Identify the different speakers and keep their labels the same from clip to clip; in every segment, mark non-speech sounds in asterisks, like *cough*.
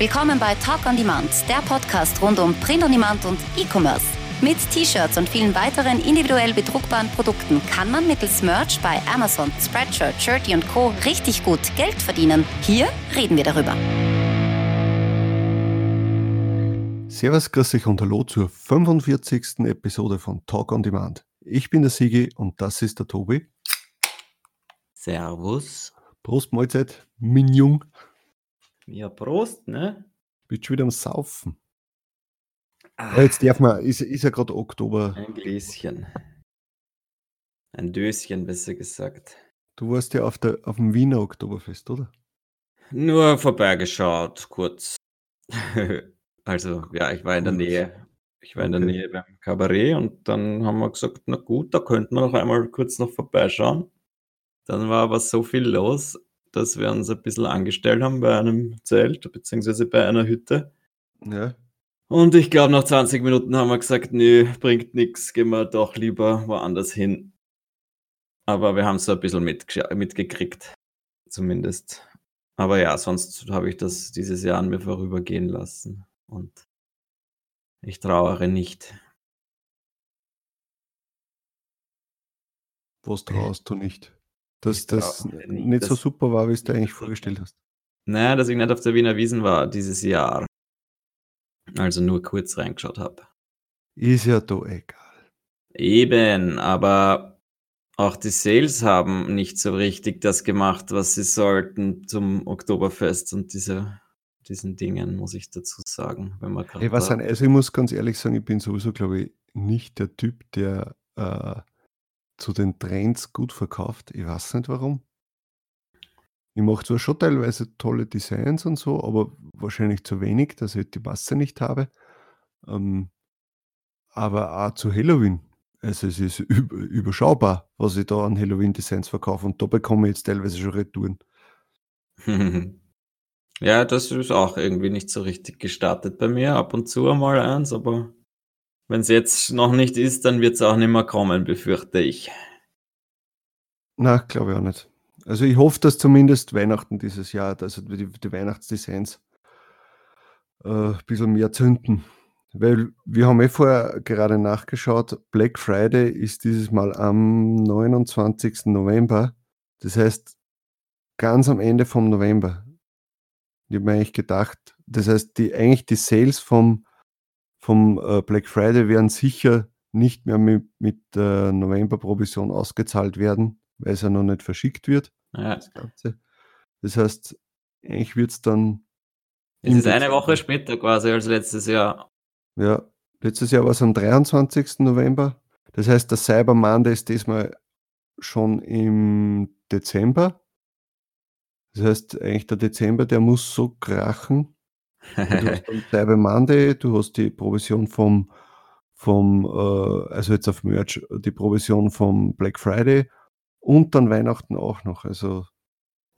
Speaker 1: Willkommen bei Talk on Demand, der Podcast rund um Print on Demand und E-Commerce. Mit T-Shirts und vielen weiteren individuell bedruckbaren Produkten kann man mittels Merch bei Amazon, Spreadshirt, Shirty und Co. richtig gut Geld verdienen. Hier reden wir darüber.
Speaker 2: Servus, grüß dich und hallo zur 45. Episode von Talk on Demand. Ich bin der Sigi und das ist der Tobi.
Speaker 3: Servus.
Speaker 2: Prost Mahlzeit, Minjung.
Speaker 3: Ja, Prost, ne?
Speaker 2: Bist schon wieder am Saufen.
Speaker 3: Ah,
Speaker 2: Ja, jetzt darf man, ist, ist ja gerade Oktober.
Speaker 3: ein Gläschen. Ein Döschen, besser gesagt.
Speaker 2: Du warst ja auf, der, auf dem Wiener Oktoberfest, oder?
Speaker 3: Nur vorbeigeschaut, kurz. *laughs* also, ja, ich war in der. Nähe. Ich war in der
Speaker 2: Okay.
Speaker 3: Nähe beim Kabarett und dann haben wir gesagt, na gut, da könnten wir noch einmal kurz noch vorbeischauen. Dann war aber so viel los, dass wir uns ein bisschen angestellt haben bei einem Zelt, beziehungsweise bei einer Hütte.
Speaker 2: Ja.
Speaker 3: Und ich glaube, nach 20 Minuten haben wir gesagt, nee, bringt nichts, gehen wir doch lieber woanders hin. Aber wir haben es so ein bisschen mitgekriegt, zumindest. Aber ja, sonst habe ich das dieses Jahr an mir vorübergehen lassen. Und ich trauere nicht.
Speaker 2: Was traust du nicht? Dass das
Speaker 3: traue nicht,
Speaker 2: nicht so
Speaker 3: dass-
Speaker 2: super war, wie es dir eigentlich vorgestellt hast.
Speaker 3: Naja, dass ich nicht auf der Wiener Wiesen war dieses Jahr. Also nur kurz reingeschaut habe.
Speaker 2: Ist ja da egal.
Speaker 3: Eben, aber auch die Sales haben nicht so richtig das gemacht, was sie sollten zum Oktoberfest und diese, diesen Dingen, muss ich dazu sagen. Wenn man gerade
Speaker 2: Hey, was an, also ich muss ganz ehrlich sagen, ich bin sowieso, glaube ich, nicht der Typ, der äh, zu den Trends gut verkauft. Ich weiß nicht warum. Ich mache zwar schon teilweise tolle Designs und so, aber wahrscheinlich zu wenig, dass ich die Masse nicht habe. Ähm, aber auch zu Halloween. Also es ist üb überschaubar, was ich da an Halloween-Designs verkaufe. Und da bekomme ich jetzt teilweise schon Retouren. *laughs*
Speaker 3: ja, das ist auch irgendwie nicht so richtig gestartet bei mir. Ab und zu einmal eins, aber wenn es jetzt noch nicht ist, dann wird es auch nicht mehr kommen, befürchte ich.
Speaker 2: Na, glaube ich auch nicht. Also ich hoffe, dass zumindest Weihnachten dieses Jahr, also die, die Weihnachtsdesigns äh, ein bisschen mehr zünden. Weil wir haben eh vorher gerade nachgeschaut, Black Friday ist dieses Mal am 29. November. Das heißt, ganz am Ende vom November. Ich habe mir eigentlich gedacht, das heißt, die, eigentlich die Sales vom, vom äh, Black Friday werden sicher nicht mehr mit, mit äh, November-Provision ausgezahlt werden, weil es ja noch nicht verschickt wird,
Speaker 3: Ja.
Speaker 2: das Ganze. Das heißt, eigentlich wird es dann,
Speaker 3: Es ist eine. Woche später quasi als letztes Jahr.
Speaker 2: ja, letztes Jahr war es am 23. November. Das heißt, der Cyber Monday ist diesmal schon im Dezember. Das heißt, eigentlich der Dezember, der muss so krachen. Du hast *laughs* dann Cyber Monday, du hast die Provision vom, vom äh, also jetzt auf Merch, die Provision vom Black Friday und dann Weihnachten auch noch. Also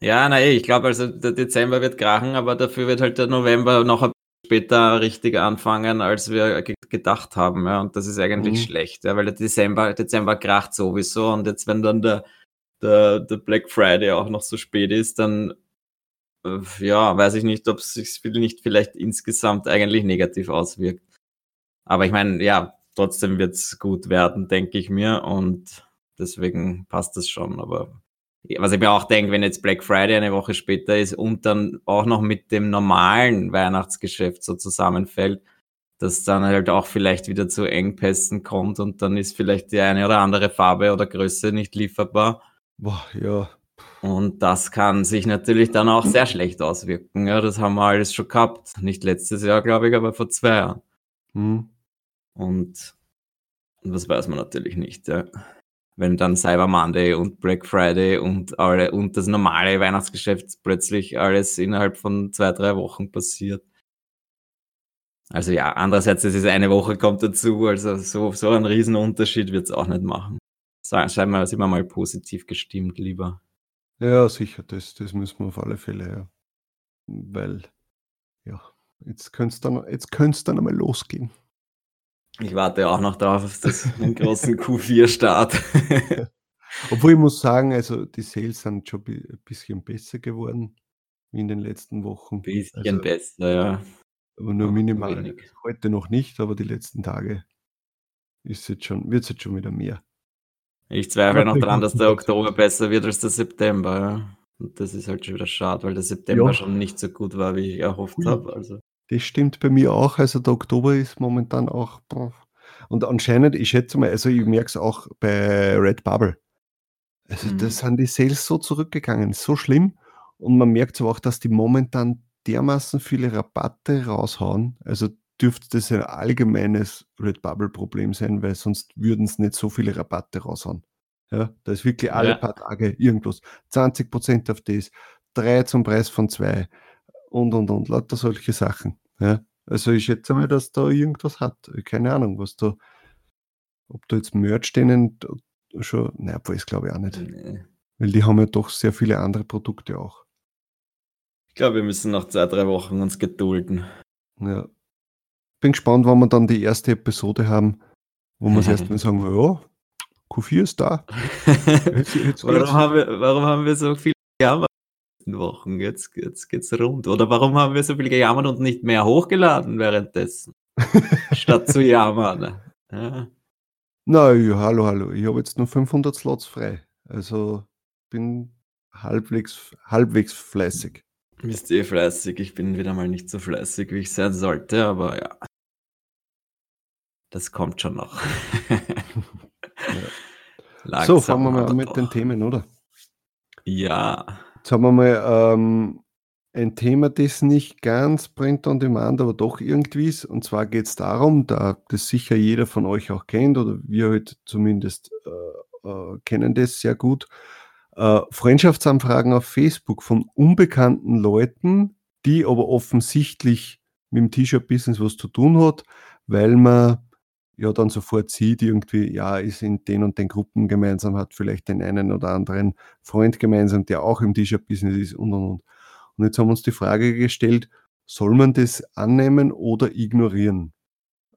Speaker 3: Ja, na eh, ich glaube, also der Dezember wird krachen, aber dafür wird halt der November noch ein bisschen später richtig anfangen, als wir ge gedacht haben. Ja, und das ist eigentlich
Speaker 2: Mhm.
Speaker 3: schlecht, ja, weil der Dezember, Dezember kracht sowieso. Und jetzt, wenn dann der, der, der Black Friday auch noch so spät ist, dann ja, weiß ich nicht, ob es sich nicht vielleicht insgesamt eigentlich negativ auswirkt. Aber ich meine, ja, trotzdem wird es gut werden, denke ich mir. Und deswegen passt das schon. Aber was ich mir auch denke, wenn jetzt Black Friday eine Woche später ist und dann auch noch mit dem normalen Weihnachtsgeschäft so zusammenfällt, dass dann halt auch vielleicht wieder zu Engpässen kommt und dann ist vielleicht die eine oder andere Farbe oder Größe nicht lieferbar.
Speaker 2: boah, ja,
Speaker 3: Und das kann sich natürlich dann auch sehr schlecht auswirken. Ja, das haben wir alles schon gehabt. Nicht letztes Jahr, glaube ich, aber vor zwei Jahren.
Speaker 2: hm.
Speaker 3: Und, und das weiß man natürlich nicht. Ja. Wenn dann Cyber Monday und Black Friday und alle und das normale Weihnachtsgeschäft plötzlich alles innerhalb von zwei, drei Wochen passiert. Also ja, andererseits ist es eine Woche kommt dazu, also so, so einen Riesenunterschied wird es auch nicht machen. Sa- Scheinbar sind wir mal positiv gestimmt, lieber.
Speaker 2: Ja, sicher, das, das müssen wir auf alle Fälle, ja. Weil, ja, jetzt könnte es dann, jetzt dann einmal losgehen.
Speaker 3: Ich warte auch noch drauf auf das, den großen *laughs* Q4-Start. *laughs*
Speaker 2: Obwohl ich muss sagen, also die Sales sind schon ein bisschen besser geworden. wie in den letzten Wochen.
Speaker 3: Bisschen also, besser, ja.
Speaker 2: Aber nur minimal. Heute noch nicht, aber die letzten Tage ist jetzt schon, wird es jetzt schon wieder mehr.
Speaker 3: Ich zweifle noch daran, dass der *laughs* Oktober besser wird als der September. Ja. Und das ist halt schon wieder schade, weil der September ja. schon nicht so gut war, wie ich erhofft habe. Also.
Speaker 2: Das stimmt bei mir auch. Also der Oktober ist momentan auch. Und anscheinend, ich schätze mal, also ich merke es auch bei Redbubble. Also mhm. da sind die Sales so zurückgegangen, so schlimm. Und man merkt aber auch, dass die momentan dermaßen viele Rabatte raushauen. Also dürfte das ein allgemeines Redbubble-Problem sein, weil sonst würden es nicht so viele Rabatte raushauen. Ja, da ist wirklich alle ja. paar Tage irgendwas. 20% auf das, drei zum Preis von zwei und und und, lauter solche Sachen. Ja, also ich schätze mal, dass da irgendwas hat. Keine Ahnung, was da, ob da jetzt Merch denen schon, naja, das glaube ich auch nicht. Nee. Weil die haben ja doch sehr viele andere Produkte auch.
Speaker 3: Ich glaube, wir müssen noch zwei, drei Wochen uns gedulden.
Speaker 2: Ja. Bin gespannt, wann wir dann die erste Episode haben, wo wir das erstmal *laughs* sagen, ja, Q4 ist da.
Speaker 3: Jetzt, jetzt *laughs* warum, haben wir, warum haben wir so viel gejammert in den Wochen? Jetzt, jetzt geht's rund. Oder warum haben wir so viel gejammert und nicht mehr hochgeladen währenddessen? *laughs* statt zu jammern. Ja.
Speaker 2: Na ja, hallo, hallo. Ich habe jetzt nur 500 Slots frei. Also bin halbwegs, halbwegs fleißig.
Speaker 3: Bist eh fleißig. Ich bin wieder mal nicht so fleißig, wie ich sein sollte, aber ja. Das kommt schon noch. *laughs*
Speaker 2: ja. So, fangen wir mal an mit den Themen, oder?
Speaker 3: Ja.
Speaker 2: Jetzt haben wir mal ähm, ein Thema, das nicht ganz Print on Demand, aber doch irgendwie ist. Und zwar geht es darum, da das sicher jeder von euch auch kennt, oder wir heute zumindest äh, äh, kennen das sehr gut, äh, Freundschaftsanfragen auf Facebook von unbekannten Leuten, die aber offensichtlich mit dem T-Shirt-Business was zu tun hat, weil man ja dann sofort sieht, irgendwie, ja, ist in den und den Gruppen gemeinsam, hat vielleicht den einen oder anderen Freund gemeinsam, der auch im T-Shirt-Business ist und und und. Und jetzt haben wir uns die Frage gestellt, soll man das annehmen oder ignorieren?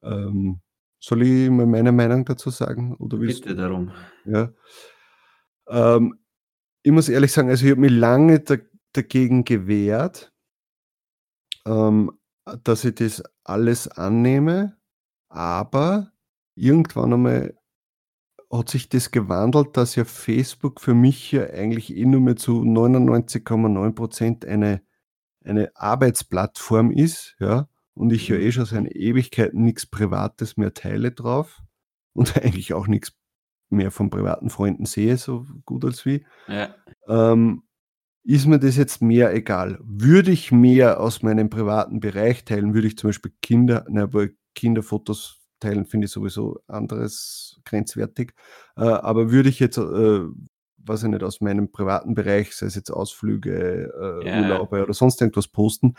Speaker 2: Ähm, soll ich mal meine Meinung dazu sagen? Oder
Speaker 3: Bitte darum.
Speaker 2: Ja. Ähm, ich muss ehrlich sagen, also ich habe mich lange da, dagegen gewehrt, ähm, dass ich das alles annehme, aber irgendwann einmal hat sich das gewandelt, dass ja Facebook für mich ja eigentlich eh nur mehr zu 99,9 eine, eine Arbeitsplattform ist, ja, und ich ja mhm. eh schon seit Ewigkeiten nichts Privates mehr teile drauf *laughs* und eigentlich auch nichts mehr von privaten Freunden sehe, so gut als wie. Ja. Ähm, ist mir das jetzt mehr egal. Würde ich mehr aus meinem privaten Bereich teilen, würde ich zum Beispiel Kinder, ne, aber Kinderfotos teilen, finde ich sowieso anderes grenzwertig. Äh, aber würde ich jetzt, äh, weiß ich nicht, aus meinem privaten Bereich, sei es jetzt Ausflüge, äh, ja. Urlaube oder sonst irgendwas posten,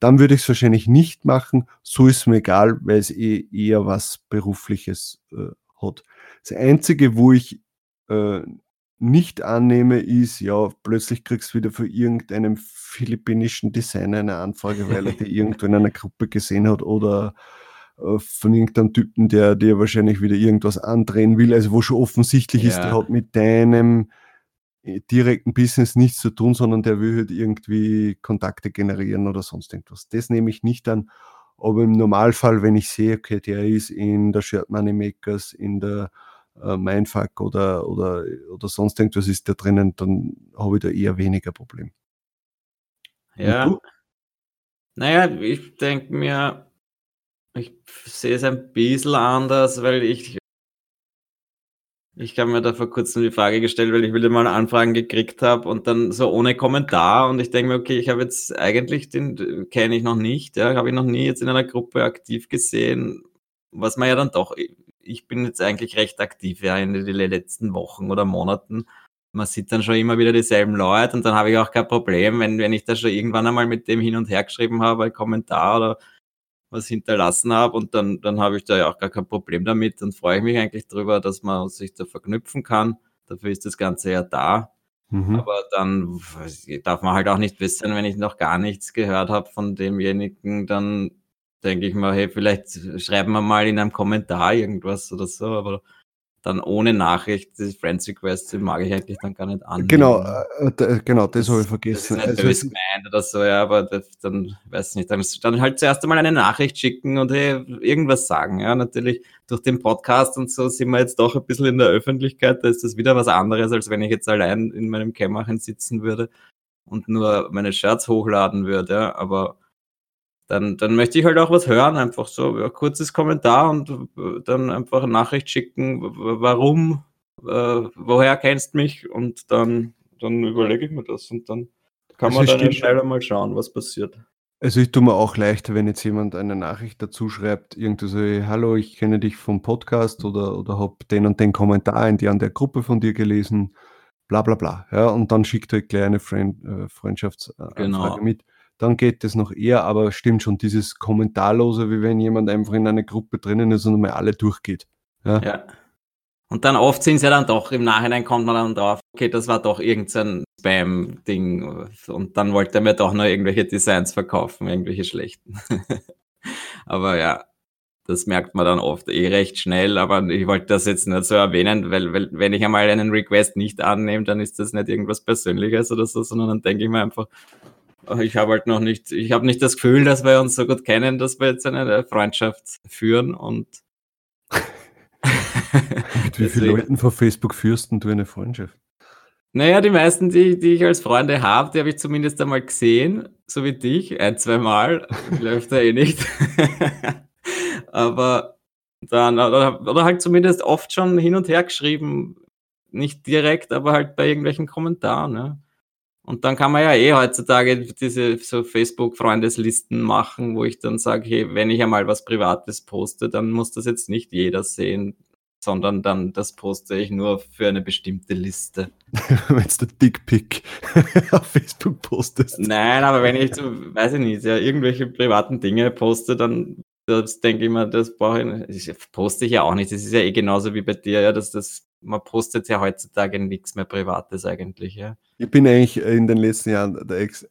Speaker 2: dann würde ich es wahrscheinlich nicht machen. So ist mir egal, weil es eh eher was Berufliches äh, hat. Das Einzige, wo ich äh, nicht annehme, ist, ja, plötzlich kriegst du wieder von irgendeinem philippinischen Designer eine Anfrage, weil er die irgendwo in einer Gruppe gesehen hat oder von irgendeinem Typen, der dir wahrscheinlich wieder irgendwas andrehen will, also wo schon offensichtlich ja. ist, der hat mit deinem äh, direkten Business nichts zu tun, sondern der will halt irgendwie Kontakte generieren oder sonst irgendwas. Das nehme ich nicht an. Aber im Normalfall, wenn ich sehe, okay, der ist in der Shirt Money Makers, in der äh, Mindfuck oder, oder, oder sonst irgendwas ist da drinnen, dann habe ich da eher weniger Problem.
Speaker 3: Ja. Naja, ich denke mir, ich sehe es ein bisschen anders, weil ich ich habe mir da vor kurzem die Frage gestellt, weil ich wieder mal Anfragen gekriegt habe und dann so ohne Kommentar und ich denke mir, okay, ich habe jetzt eigentlich den kenne ich noch nicht, ja, habe ich noch nie jetzt in einer Gruppe aktiv gesehen, was man ja dann doch, ich bin jetzt eigentlich recht aktiv ja in den letzten Wochen oder Monaten. Man sieht dann schon immer wieder dieselben Leute und dann habe ich auch kein Problem, wenn, wenn ich da schon irgendwann einmal mit dem hin und her geschrieben habe, ein Kommentar oder was hinterlassen habe und dann, dann habe ich da ja auch gar kein Problem damit und freue ich mich eigentlich drüber, dass man sich da verknüpfen kann. Dafür ist das Ganze ja da. Mhm. Aber dann darf man halt auch nicht wissen, wenn ich noch gar nichts gehört habe von demjenigen, dann denke ich mal, hey, vielleicht schreiben wir mal in einem Kommentar irgendwas oder so, aber dann ohne Nachricht, die Friends Requests, die mag ich eigentlich dann gar nicht an.
Speaker 2: Genau, äh, äh genau, das, das habe ich vergessen.
Speaker 3: Das ist nicht also, gemeint oder so, ja, aber das, dann weiß ich nicht, dann, dann halt zuerst einmal eine Nachricht schicken und hey, irgendwas sagen. Ja, natürlich durch den Podcast und so sind wir jetzt doch ein bisschen in der Öffentlichkeit, da ist das wieder was anderes, als wenn ich jetzt allein in meinem Kämmerchen sitzen würde und nur meine Shirts hochladen würde, ja, aber dann, dann möchte ich halt auch was hören, einfach so ein kurzes Kommentar und äh, dann einfach eine Nachricht schicken, warum, äh, woher kennst mich und dann, dann überlege ich mir das und dann kann also man dann schneller mal schauen, was passiert.
Speaker 2: Also ich tue mir auch leichter, wenn jetzt jemand eine Nachricht dazu schreibt, irgendwie so, hallo, ich kenne dich vom Podcast oder, oder habe den und den Kommentar in die an der Gruppe von dir gelesen, bla bla bla. Ja, und dann schickt er gleich eine Freund, äh, Freundschaftsanfrage genau. mit dann geht es noch eher, aber stimmt schon, dieses Kommentarlose, wie wenn jemand einfach in einer Gruppe drinnen ist und mal alle durchgeht. Ja. ja.
Speaker 3: Und dann oft sind sie ja dann doch, im Nachhinein kommt man dann drauf, okay, das war doch irgendein Spam-Ding und dann wollte er mir doch noch irgendwelche Designs verkaufen, irgendwelche schlechten. *laughs* aber ja, das merkt man dann oft eh recht schnell, aber ich wollte das jetzt nicht so erwähnen, weil, weil wenn ich einmal einen Request nicht annehme, dann ist das nicht irgendwas Persönliches oder so, sondern dann denke ich mir einfach, ich habe halt noch nicht, ich habe nicht das Gefühl, dass wir uns so gut kennen, dass wir jetzt eine Freundschaft führen und
Speaker 2: Mit wie vielen Leuten von Facebook führst du eine Freundschaft?
Speaker 3: Naja, die meisten, die, die ich als Freunde habe, die habe ich zumindest einmal gesehen, so wie dich, ein, zwei Mal. Läuft da eh nicht. *laughs* aber dann, oder, oder halt zumindest oft schon hin und her geschrieben, nicht direkt, aber halt bei irgendwelchen Kommentaren. Ja. Und dann kann man ja eh heutzutage diese so Facebook-Freundeslisten machen, wo ich dann sage, hey, wenn ich einmal was Privates poste, dann muss das jetzt nicht jeder sehen, sondern dann das poste ich nur für eine bestimmte Liste. *laughs*
Speaker 2: wenn du der Dickpick *laughs* auf Facebook postest.
Speaker 3: Nein, aber wenn ich, so, weiß ich nicht, ja, irgendwelche privaten Dinge poste, dann das denke ich mir, das brauche ich, das poste ich ja auch nicht. Das ist ja eh genauso wie bei dir, ja, dass das, man postet ja heutzutage nichts mehr Privates eigentlich, ja.
Speaker 2: Ich bin eigentlich in den letzten Jahren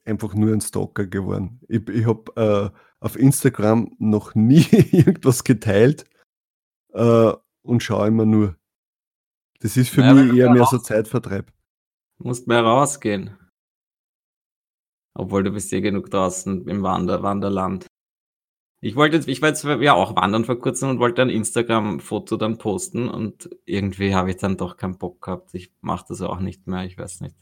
Speaker 2: einfach nur ein Stalker geworden. Ich, ich habe äh, auf Instagram noch nie *laughs* irgendwas geteilt äh, und schaue immer nur. Das ist für ja, mich eher mehr so Zeitvertreib.
Speaker 3: Du musst mehr rausgehen. Obwohl du bist eh genug draußen im Wander Wanderland. Ich wollte jetzt, ich war jetzt ja auch wandern vor kurzem und wollte ein Instagram-Foto dann posten und irgendwie habe ich dann doch keinen Bock gehabt. Ich mache das auch nicht mehr, ich weiß nicht.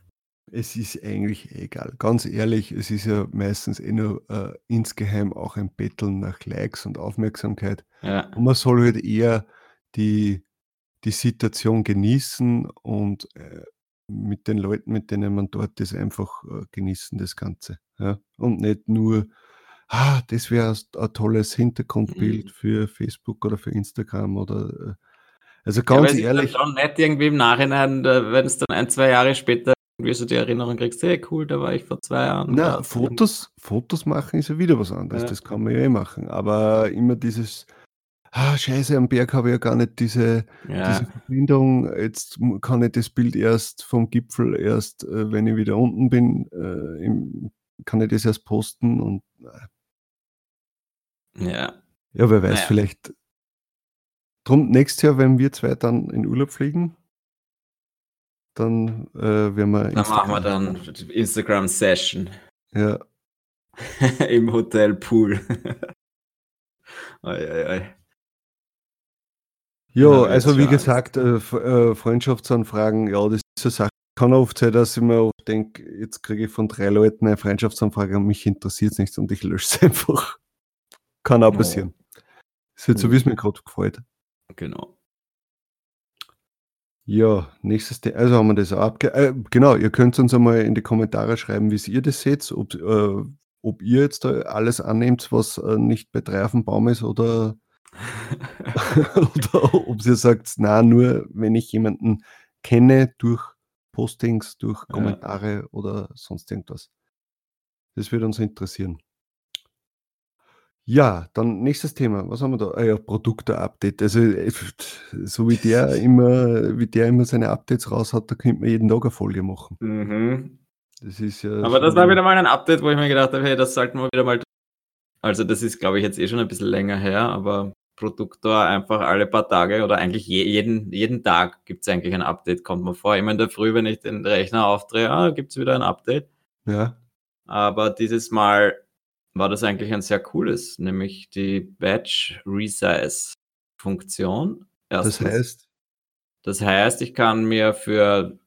Speaker 2: Es ist eigentlich egal. Ganz ehrlich, es ist ja meistens eh nur äh, insgeheim auch ein Betteln nach Likes und Aufmerksamkeit. Ja. Und man soll halt eher die, die Situation genießen und äh, mit den Leuten, mit denen man dort ist, einfach äh, genießen, das Ganze. Ja? Und nicht nur ah, das wäre ein tolles Hintergrundbild Mhm. für Facebook oder für Instagram oder äh, also Ja, ganz
Speaker 3: aber es ist schon nett irgendwie im Nachhinein, wenn es dann ein, zwei Jahre später irgendwie so die Erinnerung kriegst, hey cool, da war ich vor zwei Jahren
Speaker 2: Na, Fotos Fotos machen ist ja wieder was anderes, Ja. das kann man ja eh machen, aber immer dieses: „Ah, scheiße, am Berg habe ich ja gar nicht diese diese Verbindung. Jetzt kann ich das Bild erst vom Gipfel erst, äh, wenn ich wieder unten bin, äh, kann ich das erst posten“ und,
Speaker 3: ja.
Speaker 2: Ja, wer weiß, naja. vielleicht. Drum, nächstes Jahr, wenn wir zwei dann in Urlaub fliegen, dann äh, werden wir.
Speaker 3: Dann Instagram machen wir dann Instagram-Session.
Speaker 2: Ja. *laughs*
Speaker 3: Im Hotelpool. oi, oi, oi.
Speaker 2: Ja, also wie gesagt, äh, äh, Freundschaftsanfragen, ja, das ist eine Sache. Kann oft sein, dass ich mir auch denke, jetzt kriege ich von drei Leuten eine Freundschaftsanfrage und mich interessiert es nicht und ich lösche es *laughs* einfach. Kann auch passieren. Ja. Ist jetzt so, wie es mir gerade gefällt.
Speaker 3: Genau.
Speaker 2: Ja, nächstes Thema. Also haben wir das auch abge äh, Genau, ihr könnt uns einmal in die Kommentare schreiben, wie ihr das seht, ob, äh, ob ihr jetzt da alles annehmt, was äh, nicht bei drei auf dem Baum ist oder, *laughs* oder ob ihr sagt, na, nur wenn ich jemanden kenne durch Postings, durch Kommentare ja. oder sonst irgendwas. Das würde uns interessieren. Ja, dann nächstes Thema. Was haben wir da? Ah ja, Produkte-Update. Also, äh, so wie der *laughs* immer wie der immer seine Updates raus hat, da könnte man jeden Tag eine Folge machen.
Speaker 3: Mhm. Das ist ja Aber das war wieder mal ein Update, wo ich mir gedacht habe, hey, das sollten wir wieder mal also, das ist, glaube ich, jetzt eh schon ein bisschen länger her, aber Produktor einfach alle paar Tage oder eigentlich je, jeden, jeden Tag gibt es eigentlich ein Update, kommt mir vor. Immer in der Früh, wenn ich den Rechner aufdrehe, ah, gibt es wieder ein Update.
Speaker 2: Ja.
Speaker 3: Aber dieses Mal war das eigentlich ein sehr cooles, nämlich die Batch Resize Funktion.
Speaker 2: Das heißt?
Speaker 3: Das heißt, ich kann mir für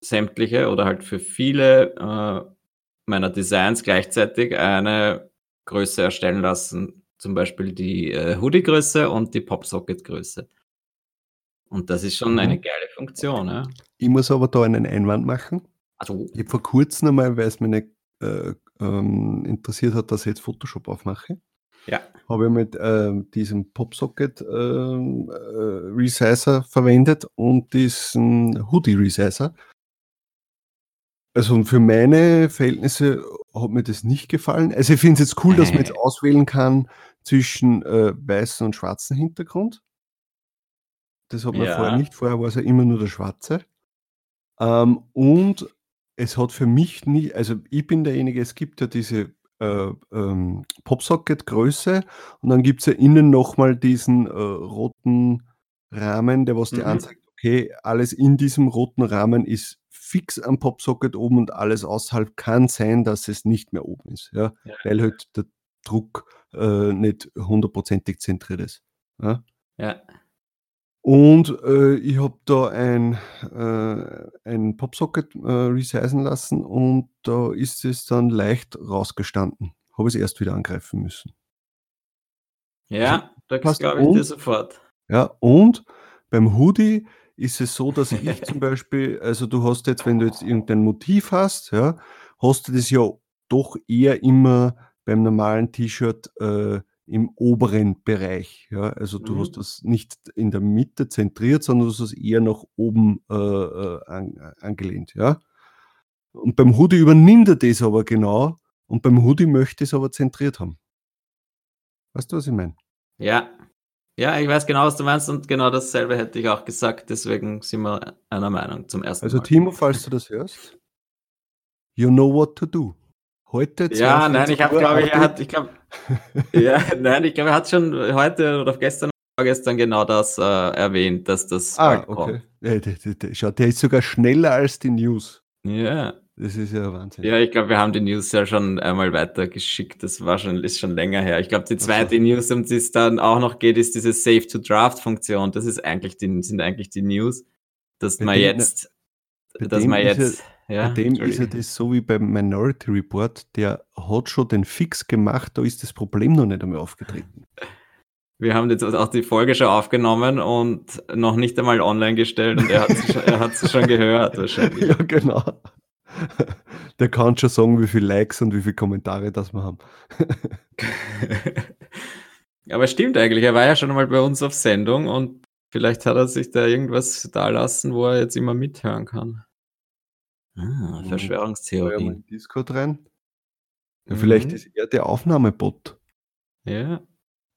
Speaker 3: sämtliche oder halt für viele äh, meiner Designs gleichzeitig eine Größe erstellen lassen. Zum Beispiel die äh, Hoodie-Größe und die Popsocket-Größe. Und das ist schon mhm. eine geile Funktion. Ja.
Speaker 2: Ich muss aber da einen Einwand machen.
Speaker 3: Also.
Speaker 2: Ich habe vor kurzem einmal, weil es nicht äh, ähm, interessiert hat, dass ich jetzt Photoshop aufmache.
Speaker 3: Ja.
Speaker 2: Habe ich mit äh, diesem Popsocket ähm, äh, Resizer verwendet und diesen Hoodie Resizer. Also für meine Verhältnisse hat mir das nicht gefallen. Also ich finde es jetzt cool, dass man jetzt äh. auswählen kann zwischen äh, weißem und schwarzem Hintergrund. Das hat man ja. vorher nicht. Vorher war es ja immer nur der schwarze. Ähm, und es hat für mich nie, also ich bin derjenige, es gibt ja diese äh, ähm, Popsocket-Größe und dann gibt es ja innen nochmal diesen äh, roten Rahmen, der was dir mhm. anzeigt, okay, alles in diesem roten Rahmen ist fix am Popsocket oben und alles außerhalb kann sein, dass es nicht mehr oben ist, ja, ja. weil halt der Druck äh, nicht hundertprozentig zentriert ist. Ja.
Speaker 3: ja.
Speaker 2: Und äh, ich habe da ein, äh, ein Popsocket äh, resizen lassen und da ist es dann leicht rausgestanden. Habe es erst wieder angreifen müssen.
Speaker 3: Ja, also, das glaube ich dir sofort.
Speaker 2: Ja, und beim Hoodie ist es so, dass ich zum Beispiel, also du hast jetzt, wenn du jetzt irgendein Motiv hast, ja, hast du das ja doch eher immer beim normalen T-Shirt äh, im oberen Bereich. Ja? Also du mhm. hast das nicht in der Mitte zentriert, sondern du hast es eher nach oben äh, äh an, angelehnt. Ja? Und beim Hoodie übernimmt er das aber genau und beim Hoodie möchte es aber zentriert haben. Weißt du, was ich meine?
Speaker 3: Ja. Ja, ich weiß genau, was du meinst und genau dasselbe hätte ich auch gesagt, deswegen sind wir einer Meinung zum ersten
Speaker 2: also,
Speaker 3: Mal.
Speaker 2: Also Timo, falls du das hörst, you know what to do. Heute
Speaker 3: Ja, nein, ich habe, glaube ich, er hat, ich glaube, ja, nein, ich glaube, er hat schon heute oder gestern gestern genau das äh, erwähnt, dass das
Speaker 2: ah, okay. Ja, der, der, der, schau, der ist sogar schneller als die News.
Speaker 3: Ja.
Speaker 2: Das ist ja Wahnsinn.
Speaker 3: Ja, ich glaube, wir haben die News ja schon einmal weitergeschickt. Das war schon, ist schon länger her. Ich glaube, die zweite also. News, um die es dann auch noch geht, ist diese Save to Draft Funktion. Das ist eigentlich die, sind eigentlich die News, dass man jetzt, dass man jetzt,
Speaker 2: ja, bei dem ist ja das so wie beim Minority Report, der hat schon den Fix gemacht, da ist das Problem noch nicht einmal aufgetreten.
Speaker 3: Wir haben jetzt auch die Folge schon aufgenommen und noch nicht einmal online gestellt und er hat sie schon, er hat sie schon gehört wahrscheinlich. *laughs*
Speaker 2: Ja, genau. Der kann schon sagen, wie viele Likes und wie viele Kommentare das wir haben. *laughs*
Speaker 3: Aber stimmt eigentlich, er war ja schon mal bei uns auf Sendung und vielleicht hat er sich da irgendwas da lassen, wo er jetzt immer mithören kann. Ah, Verschwörungstheorie.
Speaker 2: in Discord rein. Ja, mhm. Vielleicht ist er der Aufnahmebot.
Speaker 3: Ja.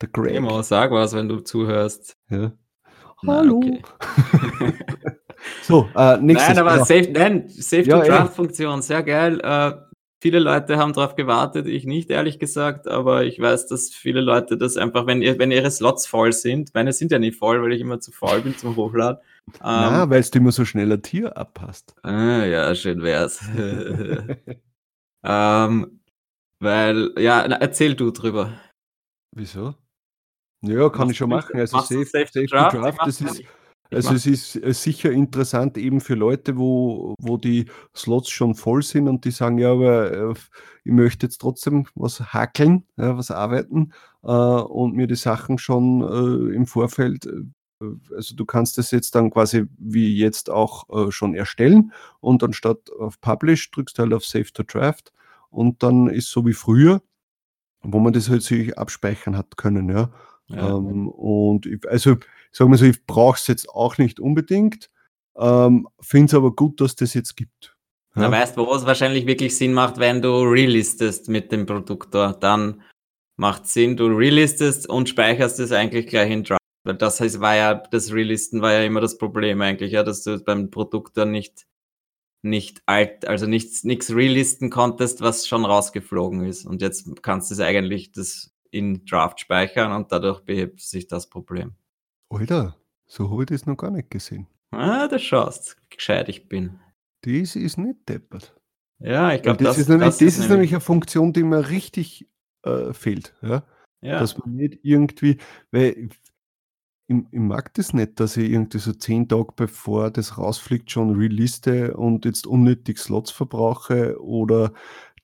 Speaker 2: Der Greg.
Speaker 3: Immer sag was, wenn du zuhörst.
Speaker 2: Ja. Hallo. okay. *laughs* *laughs* so, äh, nächstes
Speaker 3: Nein, aber ja. Save, nein, Save ja, to Draft Funktion, sehr geil. Äh, viele Leute haben darauf gewartet, ich nicht, ehrlich gesagt, aber ich weiß, dass viele Leute das einfach, wenn, ihr, wenn ihre Slots voll sind, meine sind ja nicht voll, weil ich immer zu faul bin zum Hochladen.
Speaker 2: Na, ähm, weil du immer so schnell ein Tier abpasst.
Speaker 3: Ah, ja, schön wär's. *laughs* ähm, weil, ja, na, erzähl du drüber.
Speaker 2: Wieso? Ja, kann Was ich schon machen. Also Safe, safe, safe Draft, Draft das ist, also es ist äh, sicher interessant eben für Leute, wo, wo die Slots schon voll sind und die sagen, ja, aber äh, ich möchte jetzt trotzdem was hackeln, ja, was arbeiten äh, und mir die Sachen schon äh, im Vorfeld, äh, also du kannst das jetzt dann quasi wie jetzt auch äh, schon erstellen und anstatt auf Publish drückst du halt auf Save to Draft und dann ist so wie früher, wo man das halt sich abspeichern hat können, ja. ja. Ähm, und ich, also sagen wir so, ich brauche es jetzt auch nicht unbedingt, ähm, finde es aber gut, dass das jetzt gibt.
Speaker 3: Ja? Na, weißt du, wo es wahrscheinlich wirklich Sinn macht, wenn du relistest mit dem Produktor, dann macht Sinn, du relistest und speicherst es eigentlich gleich in Drive. Weil das heißt, war ja, das Relisten war ja immer das Problem eigentlich, ja, dass du beim Produktor nicht, nicht alt, also nichts, nichts relisten konntest, was schon rausgeflogen ist. Und jetzt kannst du es eigentlich, das in Draft speichern und dadurch behebt sich das Problem.
Speaker 2: Alter, so habe ich das noch gar nicht gesehen.
Speaker 3: Ah, du schaust, gescheit ich bin.
Speaker 2: Das ist nicht deppert.
Speaker 3: Ja, ich glaube,
Speaker 2: das, ist nämlich, das ist nämlich eine Funktion, die mir richtig äh, fehlt. Ja?
Speaker 3: ja,
Speaker 2: Dass man nicht irgendwie, weil ich, ich mag das nicht, dass ich irgendwie so zehn Tage bevor das rausfliegt schon reliste und jetzt unnötig Slots verbrauche oder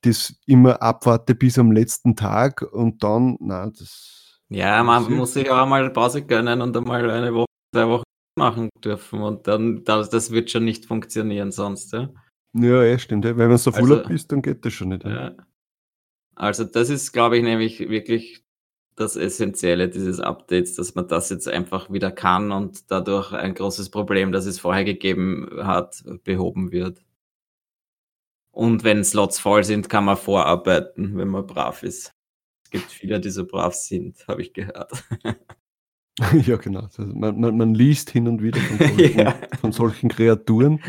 Speaker 2: das immer abwarte bis am letzten Tag und dann, na, das.
Speaker 3: ja, man muss sich auch einmal Pause gönnen und einmal eine Woche, zwei Wochen machen dürfen und dann, das, das wird schon nicht funktionieren sonst, ja.
Speaker 2: Ja, ja, stimmt. Wenn man so auf
Speaker 3: Also-
Speaker 2: ist, dann geht das schon nicht. Ja.
Speaker 3: Also das ist, glaube ich, nämlich wirklich das Essentielle dieses Updates, dass man das jetzt einfach wieder kann und dadurch ein großes Problem, das es vorher gegeben hat, behoben wird. Und wenn Slots voll sind, kann man vorarbeiten, wenn man brav ist. Es gibt viele, die so brav sind, habe ich gehört. *laughs*
Speaker 2: ja, genau. Also man, man, man liest hin und wieder von *laughs* solchen,
Speaker 3: Ja.
Speaker 2: von solchen Kreaturen.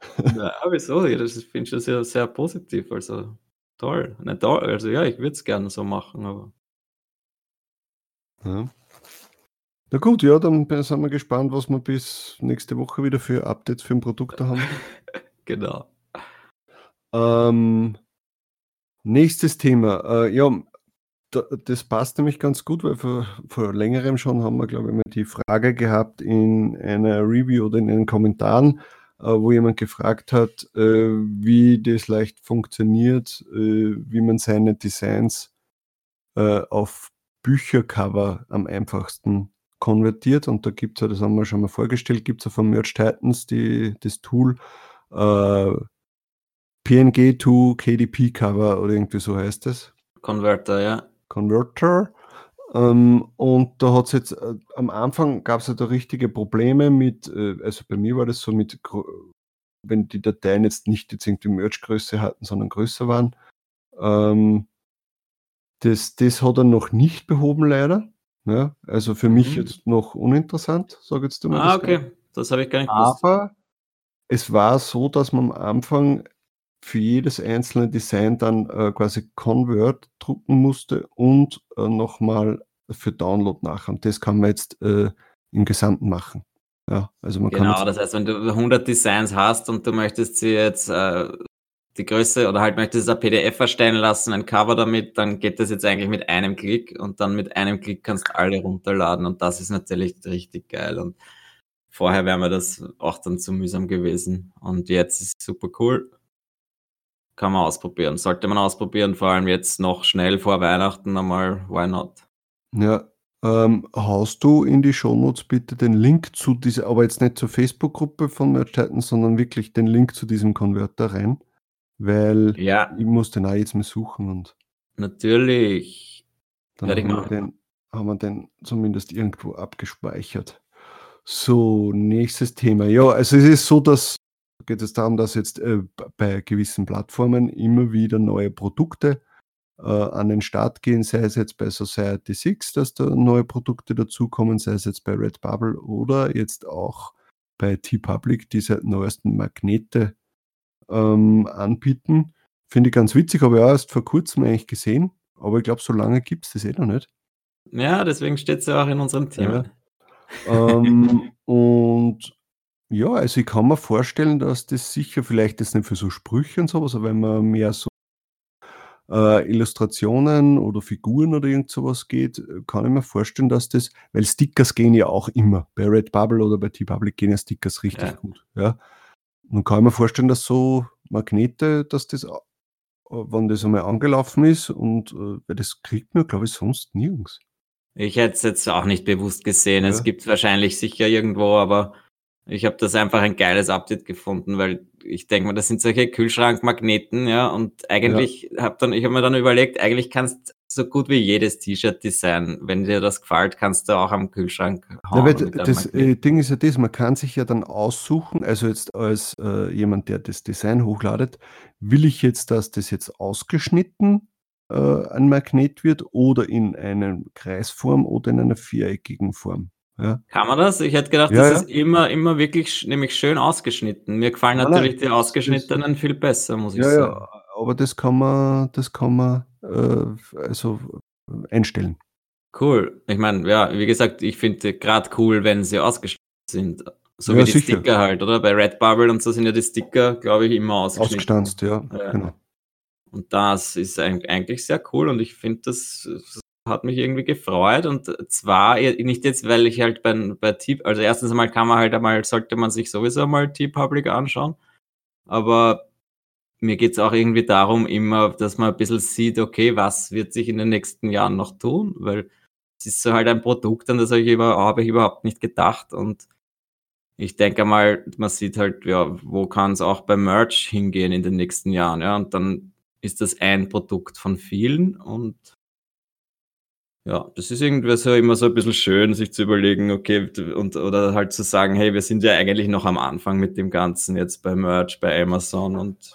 Speaker 2: *laughs*
Speaker 3: ja, wieso? Das finde ich schon sehr, sehr positiv. Also toll. Nicht toll. Also ja, ich würde es gerne so machen, aber
Speaker 2: Ja. Na gut, ja, dann sind wir gespannt, was wir bis nächste Woche wieder für Updates für ein Produkt haben. *laughs*
Speaker 3: genau.
Speaker 2: Ähm, nächstes Thema. Äh, ja, da, das passt nämlich ganz gut, weil vor, vor längerem schon haben wir, glaube ich, mal die Frage gehabt in einer Review oder in den Kommentaren, äh, wo jemand gefragt hat, äh, wie das leicht funktioniert, äh, wie man seine Designs äh, auf Büchercover am einfachsten konvertiert. Und da gibt es ja, das haben wir schon mal vorgestellt, gibt es ja von Merch Titans die, das Tool äh, PNG to KDP Cover oder irgendwie so heißt es.
Speaker 3: Converter, ja.
Speaker 2: Converter. Ähm, und da hat es jetzt, äh, am Anfang gab es ja da richtige Probleme mit, äh, also bei mir war das so mit, wenn die Dateien jetzt nicht jetzt irgendwie Merch-Größe hatten, sondern größer waren. Ähm, das, das hat er noch nicht behoben, leider. Ja, also für mich
Speaker 3: Mhm.
Speaker 2: jetzt noch uninteressant, sag jetzt mal.
Speaker 3: Ah,
Speaker 2: das
Speaker 3: okay. Das habe ich gar nicht gewusst.
Speaker 2: Aber es war so, dass man am Anfang für jedes einzelne Design dann äh, quasi Convert drucken musste und äh, nochmal für Download nachher. Und das kann man jetzt äh, im Gesamten machen. Ja, also man
Speaker 3: Genau,
Speaker 2: kann
Speaker 3: das heißt, wenn du 100 Designs hast und du möchtest sie jetzt äh, die Größe oder halt möchtest ein PDF erstellen lassen, ein Cover damit, dann geht das jetzt eigentlich mit einem Klick und dann mit einem Klick kannst du alle runterladen und das ist natürlich richtig geil und vorher wäre mir das auch dann zu mühsam gewesen und jetzt ist es super cool. Kann man ausprobieren. Sollte man ausprobieren, vor allem jetzt noch schnell vor Weihnachten einmal, why not?
Speaker 2: Ja, ähm, haust du in die Shownotes bitte den Link zu dieser, aber jetzt nicht zur Facebook-Gruppe von Merch Titans, sondern wirklich den Link zu diesem Konverter rein, weil
Speaker 3: Ja,
Speaker 2: ich muss den auch jetzt mal suchen und
Speaker 3: natürlich.
Speaker 2: Dann haben wir, den, haben wir den zumindest irgendwo abgespeichert. So, nächstes Thema. Ja, also es ist so, dass geht es darum, dass jetzt äh, bei gewissen Plattformen immer wieder neue Produkte äh, an den Start gehen, sei es jetzt bei Society 6, dass da neue Produkte dazukommen, sei es jetzt bei Redbubble oder jetzt auch bei T-Public, die seit neuesten Magnete ähm, anbieten. Finde ich ganz witzig, habe ich auch erst vor kurzem eigentlich gesehen, aber ich glaube, so lange gibt es das eh noch nicht.
Speaker 3: Ja, deswegen steht es ja auch in unserem Thema.
Speaker 2: ähm, *laughs* und ja, also ich kann mir vorstellen, dass das sicher vielleicht jetzt nicht für so Sprüche und sowas, aber wenn man mehr so äh, Illustrationen oder Figuren oder irgend sowas geht, kann ich mir vorstellen, dass das, weil Stickers gehen ja auch immer. Bei Redbubble oder bei T-Public gehen ja Stickers richtig
Speaker 3: Ja.
Speaker 2: gut. Ja. Und kann mir vorstellen, dass so Magnete, dass das, wenn das einmal angelaufen ist und äh, weil das kriegt man, glaube ich, sonst nirgends.
Speaker 3: Ich hätte es jetzt auch nicht bewusst gesehen.
Speaker 2: Ja.
Speaker 3: Es gibt wahrscheinlich sicher irgendwo, aber ich habe das einfach ein geiles Update gefunden, weil ich denke mal, das sind solche Kühlschrankmagneten, ja, und eigentlich habe dann, ich habe mir dann überlegt, eigentlich kannst so gut wie jedes T-Shirt designen. Wenn dir das gefällt, kannst du auch am Kühlschrank
Speaker 2: Ja,
Speaker 3: hauen. einem
Speaker 2: das äh, Ding ist ja das, man kann sich ja dann aussuchen, also jetzt als äh, jemand, der das Design hochladet, will ich jetzt, dass das jetzt ausgeschnitten äh, ein Magnet wird oder in einer Kreisform oder in einer viereckigen Form. Ja,
Speaker 3: Kann man das? Ich hätte gedacht,
Speaker 2: Ja,
Speaker 3: das
Speaker 2: ja.
Speaker 3: ist immer, immer wirklich nämlich schön ausgeschnitten. Mir gefallen natürlich die ausgeschnittenen viel besser, muss ich
Speaker 2: ja,
Speaker 3: sagen.
Speaker 2: ja, aber das kann man, das kann man, also einstellen.
Speaker 3: Cool. Ich meine, ja, wie gesagt, ich finde gerade cool, wenn sie ausgeschnitten sind. So
Speaker 2: Ja,
Speaker 3: wie die
Speaker 2: sicher.
Speaker 3: Sticker halt, oder? Bei Redbubble und so sind ja die Sticker, glaube ich, immer ausgeschnitten.
Speaker 2: Ausgestanzt, ja,
Speaker 3: Ja.
Speaker 2: genau.
Speaker 3: Und das ist eig- eigentlich sehr cool und ich finde, das, das hat mich irgendwie gefreut und zwar nicht jetzt, weil ich halt bei, bei T, also erstens einmal kann man halt einmal, sollte man sich sowieso mal T-Public anschauen, aber mir geht's auch irgendwie darum immer, dass man ein bisschen sieht, okay, was wird sich in den nächsten Jahren noch tun, weil es ist so halt ein Produkt, an das ich, über, habe ich überhaupt nicht gedacht. Und ich denke mal, man sieht halt, ja, wo kann es auch beim Merch hingehen in den nächsten Jahren, ja, und dann ist das ein Produkt von vielen und ja, das ist irgendwie so immer so ein bisschen schön, sich zu überlegen, okay, und oder halt zu sagen, hey, wir sind ja eigentlich noch am Anfang mit dem Ganzen jetzt bei Merch, bei Amazon und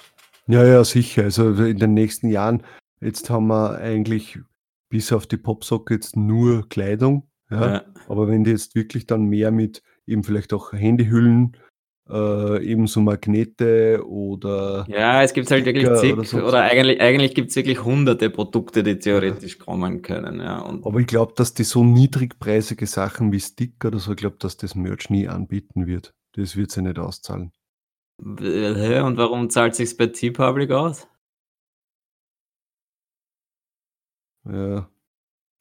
Speaker 2: Ja, ja, sicher. Also in den nächsten Jahren, jetzt haben wir eigentlich bis auf die Popsockets nur Kleidung. Ja?
Speaker 3: ja,
Speaker 2: Aber wenn die jetzt wirklich dann mehr mit eben vielleicht auch Handyhüllen, äh, ebenso Magnete oder
Speaker 3: ja, es gibt halt wirklich zig
Speaker 2: oder
Speaker 3: oder, eigentlich, eigentlich gibt es wirklich hunderte Produkte, die theoretisch kommen können, ja. Und
Speaker 2: aber ich glaube, dass die so niedrigpreisige Sachen wie Sticker oder so, ich glaube, dass das Merch nie anbieten wird. Das wird sie nicht auszahlen.
Speaker 3: Und warum zahlt sich's bei T-Public aus?
Speaker 2: Ja.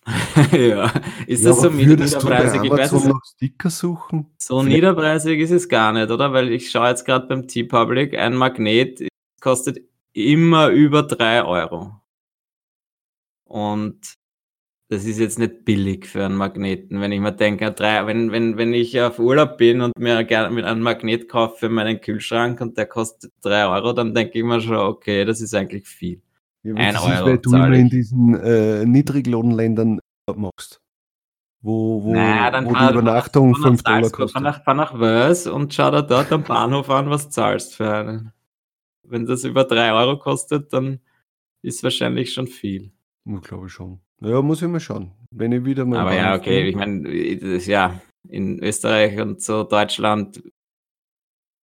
Speaker 2: *laughs*
Speaker 3: ja, ist
Speaker 2: ja,
Speaker 3: das so niederpreisig? Ich weiß
Speaker 2: noch Sticker suchen?
Speaker 3: so
Speaker 2: Vielleicht-
Speaker 3: niederpreisig ist es gar nicht, oder? Weil ich schaue jetzt gerade beim T-Public, ein Magnet kostet immer über drei Euro. Und das ist jetzt nicht billig für einen Magneten, wenn ich mir denke, drei, wenn, wenn, wenn ich auf Urlaub bin und mir gerne mit einem Magnet kaufe für meinen Kühlschrank und der kostet drei Euro, dann denke ich mir schon, okay, das ist eigentlich viel.
Speaker 2: Ja,
Speaker 3: Ein
Speaker 2: das
Speaker 3: Euro
Speaker 2: ist, weil du immer in diesen äh, Niedriglohnländern machst. Wo, wo,
Speaker 3: Na, dann
Speaker 2: wo die Übernachtung
Speaker 3: fahr nach
Speaker 2: 5 Dollar kostet.
Speaker 3: Fahr nach, fahr nach Wels und schau dir dort am Bahnhof an, was zahlst für einen. Wenn das über drei Euro kostet, dann ist wahrscheinlich schon viel.
Speaker 2: Glaube ich schon. Ja, muss ich mal schauen. Wenn ich wieder mal.
Speaker 3: Aber ja, okay, ich meine, das- ja, in Österreich und so Deutschland,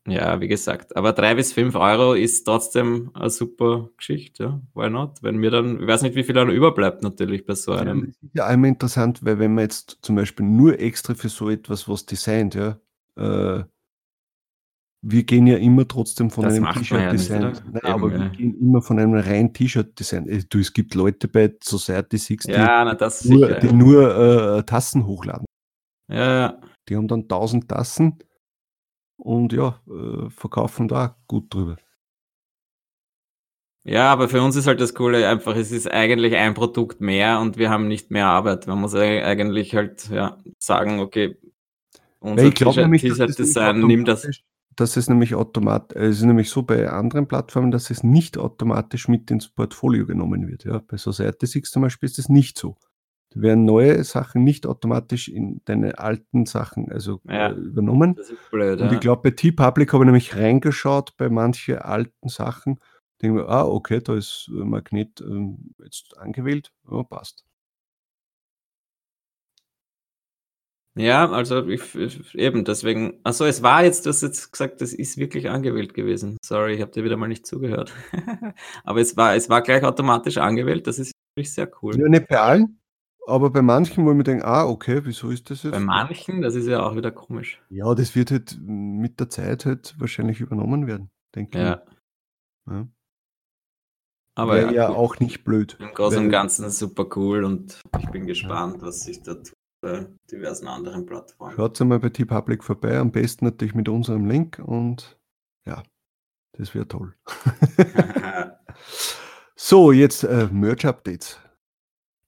Speaker 3: ja, wie gesagt, aber drei bis fünf Euro ist trotzdem eine super Geschichte, ja. Why not? Wenn mir dann, ich weiß nicht, wie viel dann überbleibt natürlich bei so
Speaker 2: Ja,
Speaker 3: einem.
Speaker 2: das ist ja einmal interessant, weil wenn man jetzt zum Beispiel nur extra für so etwas was designt, ja, äh, wir gehen ja immer trotzdem von
Speaker 3: Das
Speaker 2: einem
Speaker 3: ja
Speaker 2: T-Shirt-Design.
Speaker 3: oder?
Speaker 2: Nein,
Speaker 3: Eben,
Speaker 2: aber wir
Speaker 3: ja.
Speaker 2: gehen immer von einem reinen T-Shirt-Design. Äh, Du, es gibt Leute bei Society 60,
Speaker 3: Ja, na, das
Speaker 2: die nur,
Speaker 3: sicher.
Speaker 2: die nur äh, Tassen hochladen.
Speaker 3: Ja, ja.
Speaker 2: Die haben dann 1000 Tassen und ja, äh, verkaufen da gut drüber.
Speaker 3: Ja, aber für uns ist halt das Coole einfach, es ist eigentlich ein Produkt mehr und wir haben nicht mehr Arbeit. Man muss eig- eigentlich halt ja, sagen, okay, unser
Speaker 2: das
Speaker 3: T-Shirt-Design
Speaker 2: nämlich
Speaker 3: nimmt das.
Speaker 2: es nämlich automatisch, es ist nämlich so bei anderen Plattformen, dass es nicht automatisch mit ins Portfolio genommen wird. Ja? Bei Society 6 zum Beispiel ist das nicht so. Da werden neue Sachen nicht automatisch in deine alten Sachen also
Speaker 3: Ja.
Speaker 2: äh, übernommen.
Speaker 3: Das ist blöd.
Speaker 2: Und ich glaube, bei T-Public habe ich nämlich reingeschaut bei manchen alten Sachen. Denke mir, ah, okay, da ist äh, Magnet ähm, jetzt angewählt. Ja, passt.
Speaker 3: Ja, also ich, eben deswegen. Achso, es war jetzt, du hast jetzt gesagt, das ist wirklich angewählt gewesen. Sorry, ich habe dir wieder mal nicht zugehört. *laughs* Aber es war, es war gleich automatisch angewählt. Das ist wirklich sehr cool.
Speaker 2: Ja, nicht bei allen, aber bei manchen, wo ich mir denke, ah, okay, wieso ist das jetzt?
Speaker 3: Bei manchen, das ist ja auch wieder komisch.
Speaker 2: Ja, das wird halt mit der Zeit halt wahrscheinlich übernommen werden, denke
Speaker 3: Ja.
Speaker 2: ich. Ja.
Speaker 3: Aber ja,
Speaker 2: ja auch nicht blöd.
Speaker 3: im Großen und Ganzen super cool und ich bin gespannt, was sich da tut bei diversen anderen Plattformen.
Speaker 2: Schaut einmal bei T-Public vorbei, am besten natürlich mit unserem Link und ja, das wäre toll. *laughs* So, jetzt äh, Merch-Updates.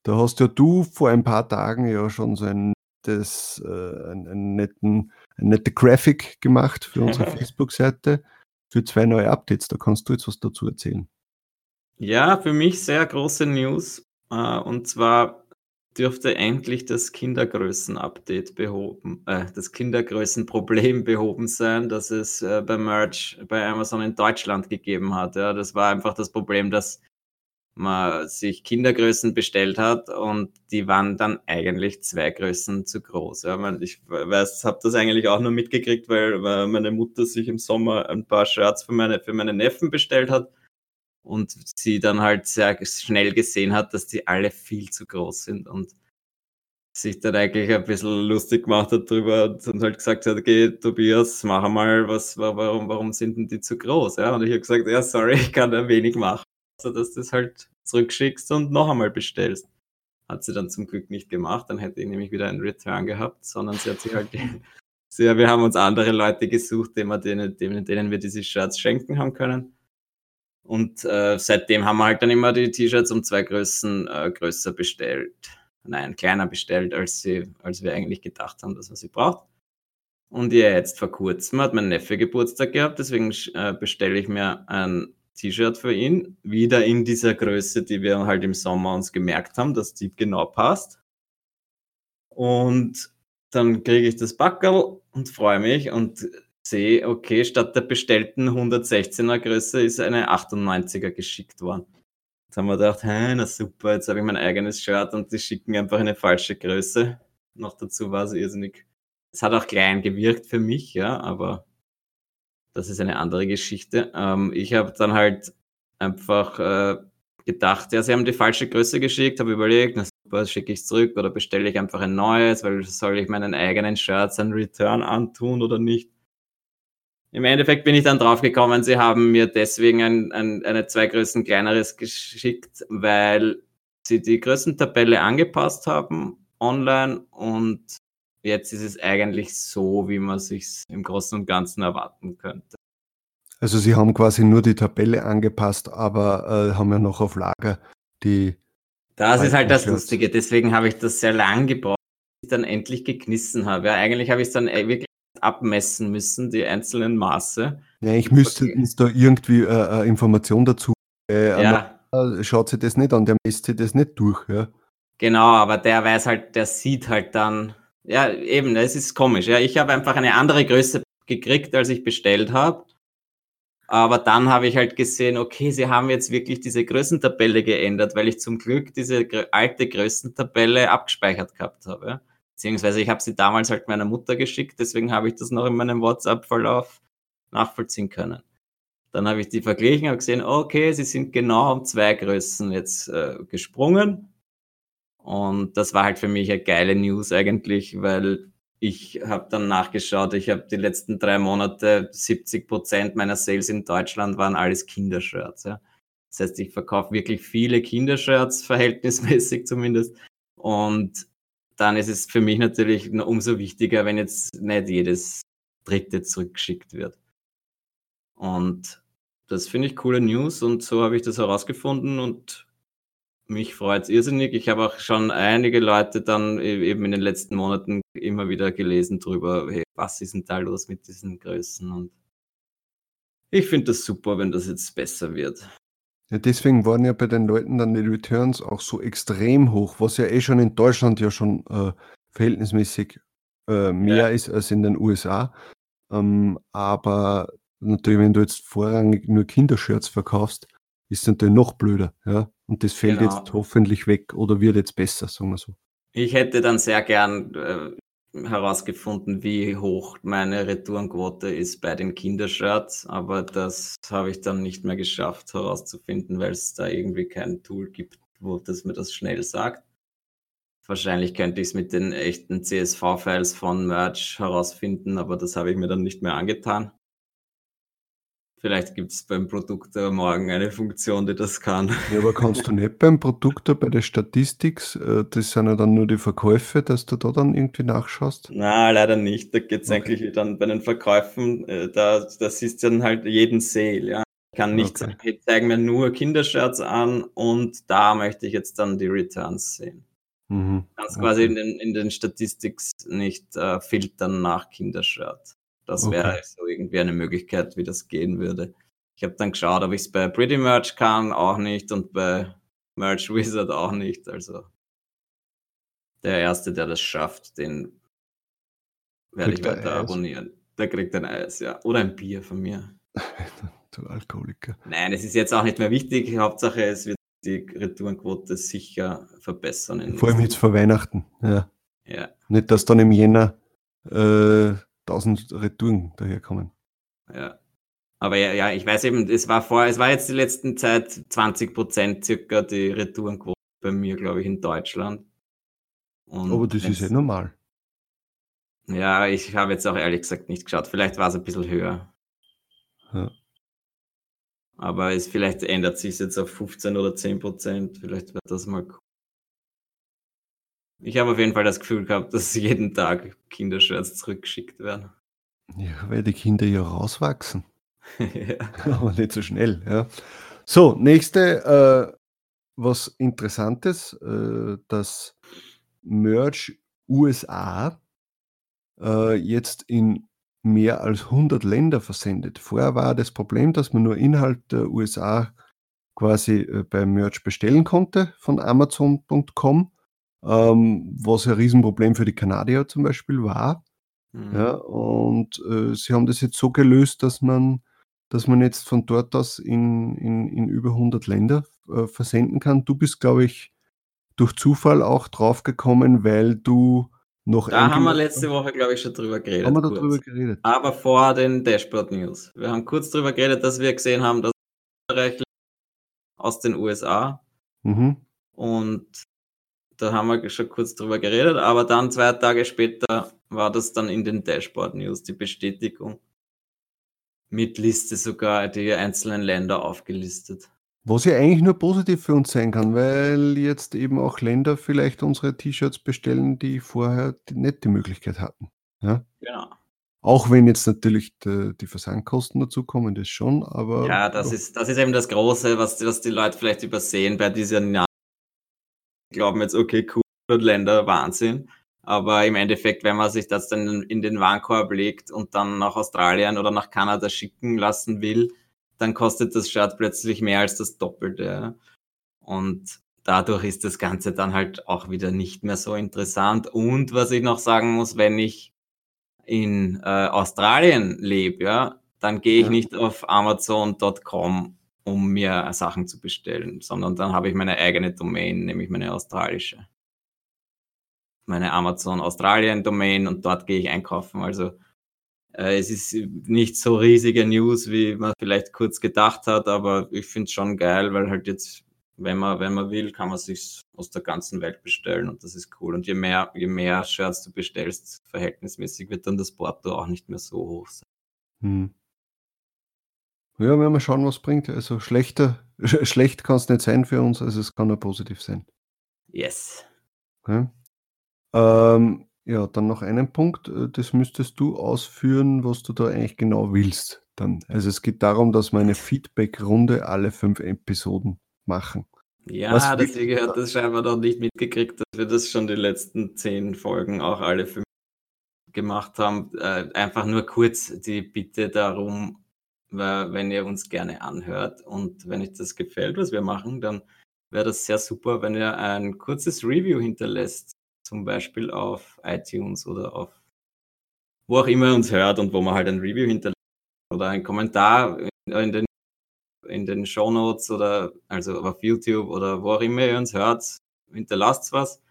Speaker 2: Da hast ja du vor ein paar Tagen ja schon so ein, das, äh, einen, einen netten, eine nette Graphic gemacht für unsere *laughs* Facebook-Seite für zwei neue Updates. Da kannst du jetzt was dazu erzählen.
Speaker 3: Ja, für mich sehr große News. Äh, und zwar dürfte endlich das Kindergrößen-Update behoben, äh, das Kindergrößenproblem *laughs* behoben sein, das es äh, bei Merch bei Amazon in Deutschland gegeben hat. Ja, das war einfach das Problem, dass man sich Kindergrößen bestellt hat und die waren dann eigentlich zwei Größen zu groß. Ja, ich weiß, habe das eigentlich auch nur mitgekriegt, weil, weil meine Mutter sich im Sommer ein paar Shirts für meine, für meine Neffen bestellt hat. Und sie dann halt sehr schnell gesehen hat, dass die alle viel zu groß sind und sich dann eigentlich ein bisschen lustig gemacht hat drüber und halt gesagt hat, okay, Tobias, mach mal was, warum, warum sind denn die zu groß? Ja, und ich habe gesagt, ja, sorry, ich kann da wenig machen, also dass du das halt zurückschickst und noch einmal bestellst. Hat sie dann zum Glück nicht gemacht, dann hätte ich nämlich wieder einen Return gehabt, sondern sie hat sich halt, *laughs* sie, wir haben uns andere Leute gesucht, denen, denen, denen wir diese Shirts schenken haben können. Und äh, seitdem haben wir halt dann immer die T-Shirts um zwei Größen äh, größer bestellt. Nein, kleiner bestellt, als, sie, als wir eigentlich gedacht haben, dass man sie braucht. Und ja, jetzt vor kurzem hat mein Neffe Geburtstag gehabt, deswegen äh, bestelle ich mir ein T-Shirt für ihn. Wieder in dieser Größe, die wir halt im Sommer uns gemerkt haben, dass die genau passt. Und dann kriege ich das Backel und freue mich und sehe, okay, statt der bestellten 116er Größe ist eine 98er geschickt worden. Jetzt haben wir gedacht, hey, na super, jetzt habe ich mein eigenes Shirt und die schicken einfach eine falsche Größe. Noch dazu war es irrsinnig. Es hat auch klein gewirkt für mich, ja, aber das ist eine andere Geschichte. Ähm, ich habe dann halt einfach äh, gedacht, ja, sie haben die falsche Größe geschickt, habe überlegt, na super, schicke ich zurück oder bestelle ich einfach ein neues, weil soll ich meinen eigenen Shirts ein Return antun oder nicht? Im Endeffekt bin ich dann draufgekommen, sie haben mir deswegen ein, ein, eine zwei Größen kleineres geschickt, weil sie die Größentabelle angepasst haben online und jetzt ist es eigentlich so, wie man sich im Großen und Ganzen erwarten könnte.
Speaker 2: Also sie haben quasi nur die Tabelle angepasst, aber äh, haben ja noch auf Lager die.
Speaker 3: Das ist halt das Lustige, deswegen habe ich das sehr lang gebraucht, bis ich dann endlich geknissen habe. Ja, eigentlich habe ich es dann äh, wirklich abmessen müssen, die einzelnen Maße.
Speaker 2: Ja, ich müsste okay. uns da irgendwie äh, Information dazu. Äh,
Speaker 3: ja.
Speaker 2: Schaut sich das nicht an, der misst sich das nicht durch. Ja.
Speaker 3: Genau, aber der weiß halt, der sieht halt dann, ja, eben, es ist komisch. Ja, ich habe einfach eine andere Größe gekriegt, als ich bestellt habe. Aber dann habe ich halt gesehen, okay, sie haben jetzt wirklich diese Größentabelle geändert, weil ich zum Glück diese alte Größentabelle abgespeichert gehabt habe. Beziehungsweise ich habe sie damals halt meiner Mutter geschickt, deswegen habe ich das noch in meinem WhatsApp-Verlauf nachvollziehen können. Dann habe ich die verglichen und gesehen, okay, sie sind genau um zwei Größen jetzt äh, gesprungen. Und das war halt für mich eine geile News eigentlich, weil ich habe dann nachgeschaut, ich habe die letzten drei Monate 70 Prozent meiner Sales in Deutschland waren alles Kindershirts. Ja. Das heißt, ich verkaufe wirklich viele Kindershirts, *laughs* verhältnismäßig zumindest. Und dann ist es für mich natürlich umso wichtiger, wenn jetzt nicht jedes dritte zurückgeschickt wird. Und das finde ich coole News und so habe ich das herausgefunden und mich freut es irrsinnig. Ich habe auch schon einige Leute dann e-, eben in den letzten Monaten immer wieder gelesen drüber, hey, was ist denn da los mit diesen Größen? Und ich finde das super, wenn das jetzt besser wird.
Speaker 2: Ja, deswegen waren ja bei den Leuten dann die Returns auch so extrem hoch, was ja eh schon in Deutschland ja schon äh, verhältnismäßig äh, mehr ja. ist als in den USA. Ähm, aber natürlich, wenn du jetzt vorrangig nur Kindershirts verkaufst, ist es natürlich noch blöder. Ja? Und das fällt genau. jetzt hoffentlich weg oder wird jetzt besser, sagen wir so.
Speaker 3: Ich hätte dann sehr gern äh, herausgefunden, wie hoch meine Retourenquote ist bei den Kindershirts, aber das habe ich dann nicht mehr geschafft herauszufinden, weil es da irgendwie kein Tool gibt, wo das mir das schnell sagt. Wahrscheinlich könnte ich es mit den echten CSV-Files von Merch herausfinden, aber das habe ich mir dann nicht mehr angetan. Vielleicht gibt es beim Produktor morgen eine Funktion, die das kann.
Speaker 2: Ja, aber kannst du nicht beim Produktor bei der Statistik, äh, das sind ja dann nur die Verkäufe, dass du da dann irgendwie nachschaust?
Speaker 3: Na, leider nicht. Da geht es okay. eigentlich dann bei den Verkäufen, äh, da, da siehst du dann halt jeden Sale, ja. Ich kann nicht okay. sagen, ich zeige mir nur Kindershirts an und da möchte ich jetzt dann die Returns sehen. Mhm. Du kannst okay. quasi in den, in den Statistics nicht äh, filtern nach Kindershirt. Das okay. wäre so irgendwie eine Möglichkeit, wie das gehen würde. Ich habe dann geschaut, ob ich es bei Pretty Merch kann, auch nicht, und bei Merch Wizard auch nicht. Also der Erste, der das schafft, den werde ich weiter abonnieren. Der kriegt ein Eis, ja. Oder ein Bier von mir. *laughs*
Speaker 2: du Alkoholiker.
Speaker 3: Nein, es ist jetzt auch nicht mehr wichtig. Hauptsache, es wird die Retourenquote sicher verbessern.
Speaker 2: Vor allem jetzt vor Weihnachten. Ja.
Speaker 3: ja.
Speaker 2: Nicht, dass dann im Jänner äh, 1000 Retouren daherkommen.
Speaker 3: Ja. Aber ja, ja, ich weiß eben, es war vor, es war jetzt die letzten Zeit 20 Prozent circa die Retourenquote bei mir, glaube ich, in Deutschland.
Speaker 2: Und Aber das ist ja normal.
Speaker 3: Ja, ich habe jetzt auch ehrlich gesagt nicht geschaut. Vielleicht war es ein bisschen höher. Ja. Aber es vielleicht ändert sich jetzt auf 15 oder 10 Prozent. Vielleicht wird das mal cool. Ich habe auf jeden Fall das Gefühl gehabt, dass jeden Tag Kindershirts zurückgeschickt werden.
Speaker 2: Ja, weil die Kinder ja rauswachsen. *laughs* ja. *laughs* Aber nicht so schnell, ja. So, nächste, äh, was Interessantes, äh, das Merch USA äh, jetzt in mehr als 100 Länder versendet. Vorher war das Problem, dass man nur Inhalt der USA quasi äh, beim Merch bestellen konnte von Amazon.com, ähm, was ein Riesenproblem für die Kanadier zum Beispiel war. Mhm. Ja, und äh, sie haben das jetzt so gelöst, dass man, dass man jetzt von dort aus in, in, in über 100 Länder äh, versenden kann. Du bist, glaube ich, durch Zufall auch draufgekommen, weil du noch.
Speaker 3: Da haben wir letzte Woche, glaube ich, schon drüber geredet.
Speaker 2: Haben wir darüber geredet?
Speaker 3: Aber vor den Dashboard News. Wir haben kurz drüber geredet, dass wir gesehen haben, dass Österreich aus den USA mhm. und da haben wir schon kurz drüber geredet, aber dann zwei Tage später war das dann in den Dashboard News, die Bestätigung. Mit Liste sogar die einzelnen Länder aufgelistet.
Speaker 2: Was ja eigentlich nur positiv für uns sein kann, weil jetzt eben auch Länder vielleicht unsere T-Shirts bestellen, die vorher nicht die Möglichkeit hatten. Ja?
Speaker 3: Genau.
Speaker 2: Auch wenn jetzt natürlich die, Versandkosten dazukommen, das schon, aber.
Speaker 3: Ja, das ist, das ist eben das Große, was, was die Leute vielleicht übersehen bei dieser glauben jetzt, okay, cool, Länder, Wahnsinn. Aber im Endeffekt, wenn man sich das dann in den Warenkorb legt und dann nach Australien oder nach Kanada schicken lassen will, dann kostet das Shirt plötzlich mehr als das Doppelte. Und dadurch ist das Ganze dann halt auch wieder nicht mehr so interessant. Und was ich noch sagen muss, wenn ich in äh, Australien lebe, ja, dann gehe ich ja. nicht auf Amazon.com um mir Sachen zu bestellen, sondern dann habe ich meine eigene Domain, nämlich meine australische. Meine Amazon Australien Domain und dort gehe ich einkaufen. Also äh, es ist nicht so riesige News, wie man vielleicht kurz gedacht hat, aber ich finde es schon geil, weil halt jetzt, wenn man, wenn man will, kann man sich aus der ganzen Welt bestellen und das ist cool. Und je mehr, je mehr Shirts du bestellst, verhältnismäßig wird dann das Porto auch nicht mehr so hoch sein. Hm.
Speaker 2: Ja, werden wir schauen, was bringt. Also schlechter, *laughs* schlecht kann es nicht sein für uns, also es kann nur positiv sein.
Speaker 3: Yes.
Speaker 2: Okay. Ähm, ja, dann noch einen Punkt, äh, das müsstest du ausführen, was du da eigentlich genau willst. Dann. Also es geht darum, dass wir eine Feedback-Runde alle fünf Episoden machen.
Speaker 3: Ja, was deswegen hat das scheinbar noch nicht mitgekriegt, dass wir das schon die letzten zehn Folgen auch alle fünf gemacht haben. Äh, einfach nur kurz die Bitte darum, wenn ihr uns gerne anhört und wenn euch das gefällt, was wir machen, dann wäre das sehr super, wenn ihr ein kurzes Review hinterlässt, zum Beispiel auf iTunes oder auf wo auch immer ihr uns hört und wo man halt ein Review hinterlässt oder ein Kommentar in den, in den Show Notes oder also auf YouTube oder wo auch immer ihr uns hört, hinterlasst was.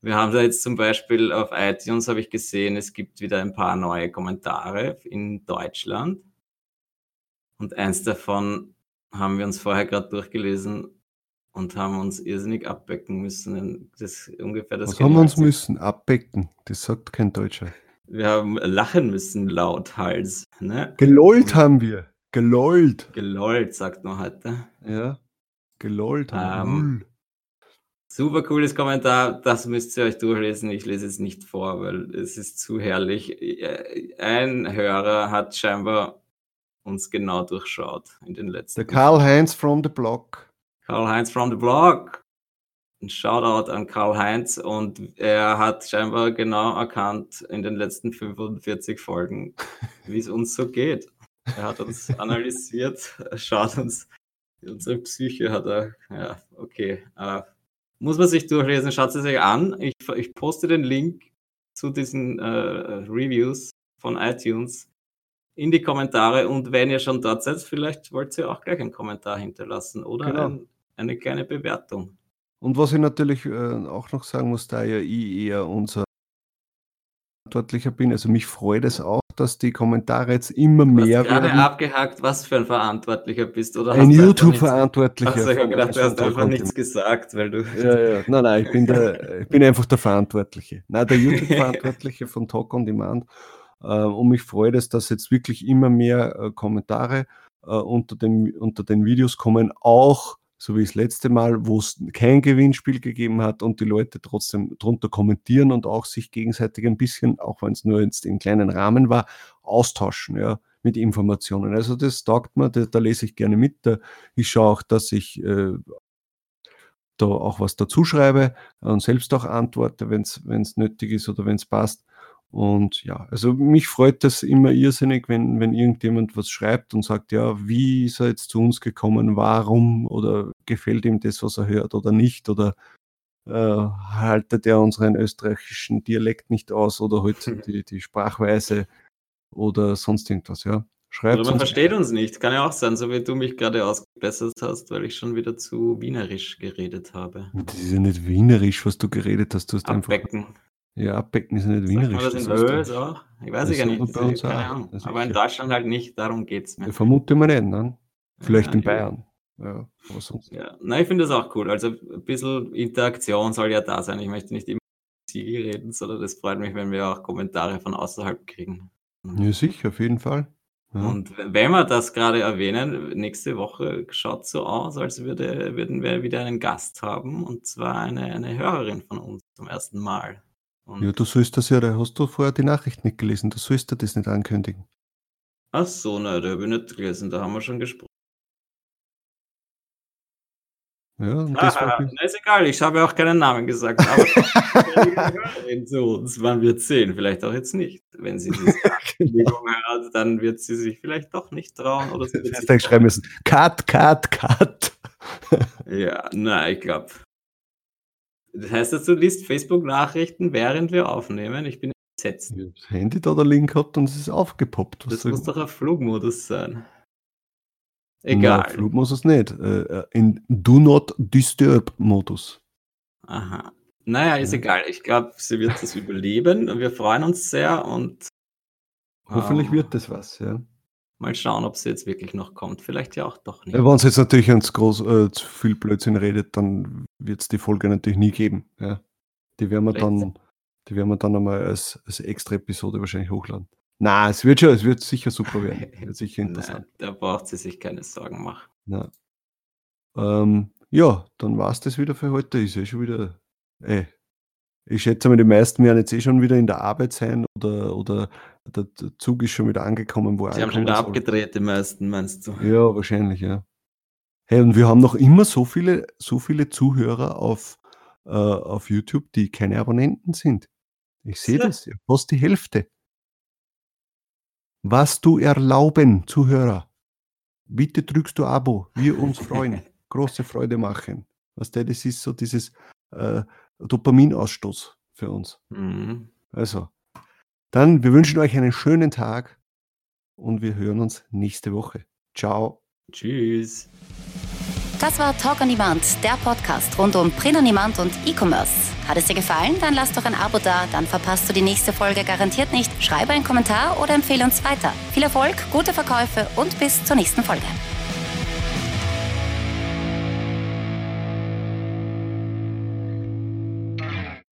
Speaker 3: Wir haben da jetzt zum Beispiel auf iTunes, habe ich gesehen, es gibt wieder ein paar neue Kommentare in Deutschland. Und eins davon haben wir uns vorher gerade durchgelesen und haben uns irrsinnig abbecken müssen. Das ungefähr das
Speaker 2: Was haben wir uns müssen? Abbecken. Das sagt kein Deutscher.
Speaker 3: Wir haben lachen müssen laut Hals. Ne?
Speaker 2: Gelollt haben wir. Gelollt.
Speaker 3: Gelollt, sagt man heute.
Speaker 2: Ja. Gelollt haben
Speaker 3: ähm, wir. Super cooles Kommentar. Das müsst ihr euch durchlesen. Ich lese es nicht vor, weil es ist zu herrlich. Ein Hörer hat scheinbar uns genau durchschaut in den letzten.
Speaker 2: Der Karl-Heinz from the Block.
Speaker 3: Karl-Heinz from the Block. Ein Shoutout an Karl-Heinz und er hat scheinbar genau erkannt in den letzten 45 Folgen, *laughs* wie es uns so geht. Er hat uns *laughs* analysiert, schaut uns, unsere Psyche hat er, ja, okay. Uh, muss man sich durchlesen, schaut es sich an. Ich, ich poste den Link zu diesen uh, Reviews von iTunes in die Kommentare und wenn ihr schon dort seid, vielleicht wollt ihr auch gleich einen Kommentar hinterlassen oder genau. ein, eine kleine Bewertung.
Speaker 2: Und was ich natürlich äh, auch noch sagen muss, da ja ich eher unser Verantwortlicher bin, also mich freut es auch, dass die Kommentare jetzt immer mehr
Speaker 3: du hast
Speaker 2: werden.
Speaker 3: gerade abgehakt, was für ein Verantwortlicher bist, oder?
Speaker 2: Ein
Speaker 3: hast
Speaker 2: YouTube-Verantwortlicher.
Speaker 3: ich habe gedacht, du hast einfach nichts gesagt, weil du.
Speaker 2: Ja, ja. Nein, nein, ich bin, der, ich bin einfach der Verantwortliche. Nein, der *laughs* YouTube-Verantwortliche von Talk on Demand. Äh, und mich freut es, dass jetzt wirklich immer mehr äh, Kommentare äh, unter, dem, unter den Videos kommen, auch so wie das letzte Mal, wo es kein Gewinnspiel gegeben hat und die Leute trotzdem drunter kommentieren und auch sich gegenseitig ein bisschen, auch wenn es nur jetzt im kleinen Rahmen war, austauschen, ja, mit Informationen. Also das taugt mir, da, da lese ich gerne mit. Da, ich schaue auch, dass ich äh, da auch was dazu schreibe und selbst auch antworte, wenn es nötig ist oder wenn es passt. Und ja, also mich freut das immer irrsinnig, wenn, wenn irgendjemand was schreibt und sagt, ja, wie ist er jetzt zu uns gekommen, warum oder gefällt ihm das, was er hört oder nicht oder äh, haltet er unseren österreichischen Dialekt nicht aus oder halt die, die Sprachweise oder sonst irgendwas, ja. Schreibt
Speaker 3: Oder man versteht uns nicht. Kann ja auch sein, so wie du mich gerade ausgebessert hast, weil ich schon wieder zu wienerisch geredet habe.
Speaker 2: Das ist ja nicht wienerisch, was du geredet hast. Du hast einfach. Ja, abbecken ist nicht
Speaker 3: Sagt
Speaker 2: wienerisch.
Speaker 3: das in
Speaker 2: das du-
Speaker 3: Wales auch? Ich weiß
Speaker 2: Das
Speaker 3: ich ja
Speaker 2: sagt
Speaker 3: nicht.
Speaker 2: bei
Speaker 3: Das
Speaker 2: uns
Speaker 3: keine. Ahnung.
Speaker 2: Das
Speaker 3: Aber in. Deutschland halt nicht, darum geht's mir.
Speaker 2: Ja, vermute man nicht, ne? Vielleicht
Speaker 3: Ja,
Speaker 2: in. Bayern. Ja, aber sonst.
Speaker 3: Ja, nein, ich finde das auch cool. Also ein bisschen Interaktion soll ja da sein. Ich möchte nicht immer Sie reden, sondern es freut mich, wenn wir auch Kommentare von außerhalb kriegen.
Speaker 2: Ja, sicher, auf jeden Fall. Ja.
Speaker 3: Und wenn wir das gerade erwähnen, nächste Woche schaut so aus, als würde, würden wir wieder einen Gast haben, und zwar eine, eine Hörerin von uns zum ersten Mal. Und,
Speaker 2: ja, du sollst das ja, da hast du vorher die Nachricht nicht gelesen, du sollst dir das nicht ankündigen.
Speaker 3: Ach so, ne, da habe ich nicht gelesen, da haben wir schon gesprochen.
Speaker 2: Ja, und
Speaker 3: Ah,
Speaker 2: war
Speaker 3: na, ist egal, ich habe ja auch keinen Namen gesagt. Aber *laughs* zu uns, man wird sehen, vielleicht auch jetzt nicht. Wenn sie diese *laughs* Ankündigung hört, dann wird sie sich vielleicht doch nicht trauen. Oder sie wird
Speaker 2: schreiben müssen. Cut, cut, cut.
Speaker 3: Ja, na, ich glaube. Das heißt, dass du liest Facebook-Nachrichten, während wir aufnehmen. Ich bin entsetzt.
Speaker 2: Ich hab das Handy da der Link gehabt und es ist aufgepoppt. Was
Speaker 3: Das muss
Speaker 2: ich
Speaker 3: doch ein Flugmodus sein. Egal.
Speaker 2: Nein, Flug muss es nicht. Äh, äh, In Do Not Disturb Modus.
Speaker 3: Aha. Naja, ist
Speaker 2: Ja.
Speaker 3: egal. Ich glaube, sie wird das *laughs* überleben. und Wir freuen uns sehr und
Speaker 2: Hoffentlich
Speaker 3: ähm,
Speaker 2: wird das was, ja.
Speaker 3: Mal schauen, ob sie jetzt wirklich noch kommt. Vielleicht ja auch doch nicht.
Speaker 2: Wenn es jetzt natürlich ganz groß äh, zu viel Blödsinn redet, dann wird es die Folge natürlich nie geben. Ja. Die werden wir
Speaker 3: Vielleicht
Speaker 2: dann, die werden wir dann einmal als, als extra Episode wahrscheinlich hochladen. Na, es wird schon, es wird sicher super werden. *laughs* Wird sicher interessant.
Speaker 3: Nein, da braucht sie sich keine Sorgen machen.
Speaker 2: Ja, ähm, ja dann war es das wieder für heute. Ist ja schon wieder. Ey, ich schätze mal, die meisten werden jetzt eh schon wieder in der Arbeit sein oder, oder der, Zug ist schon wieder angekommen, wo er
Speaker 3: Sie haben schon wieder
Speaker 2: soll.
Speaker 3: abgedreht, die meisten, meinst du?
Speaker 2: Ja, wahrscheinlich, ja. Hey, und wir haben noch immer so viele, so viele Zuhörer auf, äh, auf YouTube, die keine Abonnenten sind. Ich sehe
Speaker 3: Ja.
Speaker 2: das, fast die Hälfte. Was du erlauben, Zuhörer. Bitte drückst du Abo, wir uns freuen, *laughs* große Freude machen. Was der, das ist so dieses äh, Dopaminausstoß für uns.
Speaker 3: Mhm.
Speaker 2: Also, dann, wir wünschen euch einen schönen Tag und wir hören uns nächste Woche. Ciao.
Speaker 3: Tschüss.
Speaker 1: Das war Talk on Demand, der Podcast rund um Print on Demand und E-Commerce. Hat es dir gefallen? Dann lass doch ein Abo da, dann verpasst du die nächste Folge garantiert nicht. Schreibe einen Kommentar oder empfehle uns weiter. Viel Erfolg, gute Verkäufe und bis zur nächsten Folge.